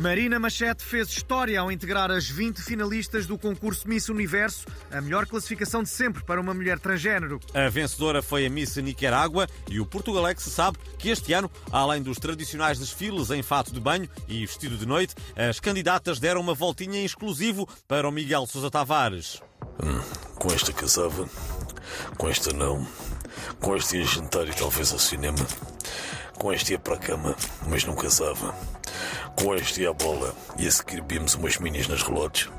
Marina Machete fez história ao integrar as 20 finalistas do concurso Miss Universo, a melhor classificação de sempre para uma mulher transgênero. A vencedora foi a Miss Nicarágua e o Portugalex sabe que este ano, além dos tradicionais desfiles em fato de banho e vestido de noite, as candidatas deram uma voltinha em exclusivo para o Miguel Sousa Tavares. Hum, com esta casava, com esta não, com este ia jantar e talvez ao cinema, com este ia para a cama, mas não casava. Com este e a bola e a seguir vimos umas minis nas relotes.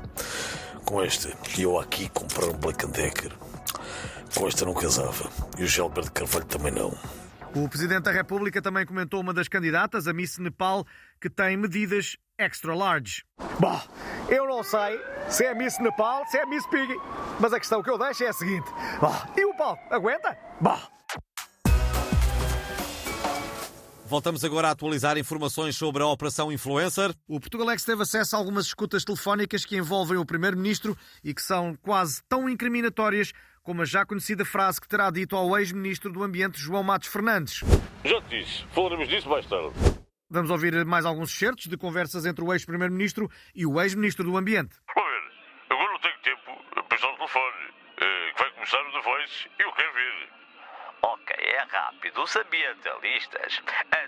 Com esta e eu aqui comprar um Black Decker. Com esta não casava e o Gilberto Carvalho também não. O Presidente da República também comentou uma das candidatas, a Miss Nepal, que tem medidas extra large. Bom, eu não sei se é Miss Nepal, se é Miss Piggy, mas a questão que eu deixo é a seguinte: bom, e o palco aguenta? Bom. Voltamos agora a atualizar informações sobre a Operação Influencer. O Portugalex teve acesso a algumas escutas telefónicas que envolvem o Primeiro-Ministro e que são quase tão incriminatórias como a já conhecida frase que terá dito ao ex-Ministro do Ambiente, João Matos Fernandes. Já te disse, falaremos disso mais tarde. Vamos ouvir mais alguns certos de conversas entre o ex-Primeiro-Ministro e o ex-Ministro do Ambiente. A ver, agora não tenho tempo para pensar no telefone, que vai começar o The Voice e eu quero ver. É rápido. Os ambientalistas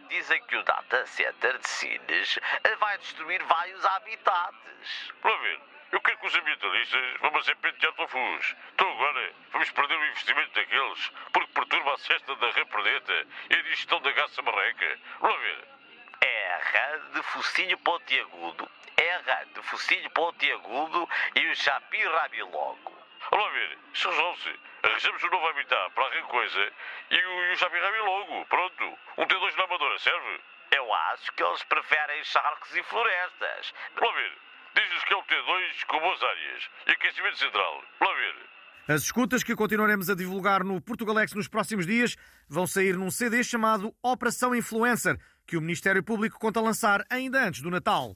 dizem que o data center de Sines vai destruir vários habitats. Para ver, eu quero que os ambientalistas vão ser pentear tofus. Então agora vamos perder o investimento daqueles porque perturba a cesta da repredeta e a digestão da gaça marreca. Para ver. R de focinho pontiagudo, R de focinho pontiagudo e o chapi rabilogo. Olá ver, se resolve-se. Arranjamos um novo habitat para alguma coisa e o, e o logo. Pronto. Um T2 na Amadora, serve? Eu acho que eles preferem charcos e florestas. Olá ver, diz-nos que é o T2 com boas áreas e aquecimento central. Olá ver. As escutas que continuaremos a divulgar no Portugalex nos próximos dias vão sair num CD chamado Operação Influencer, que o Ministério Público conta lançar ainda antes do Natal.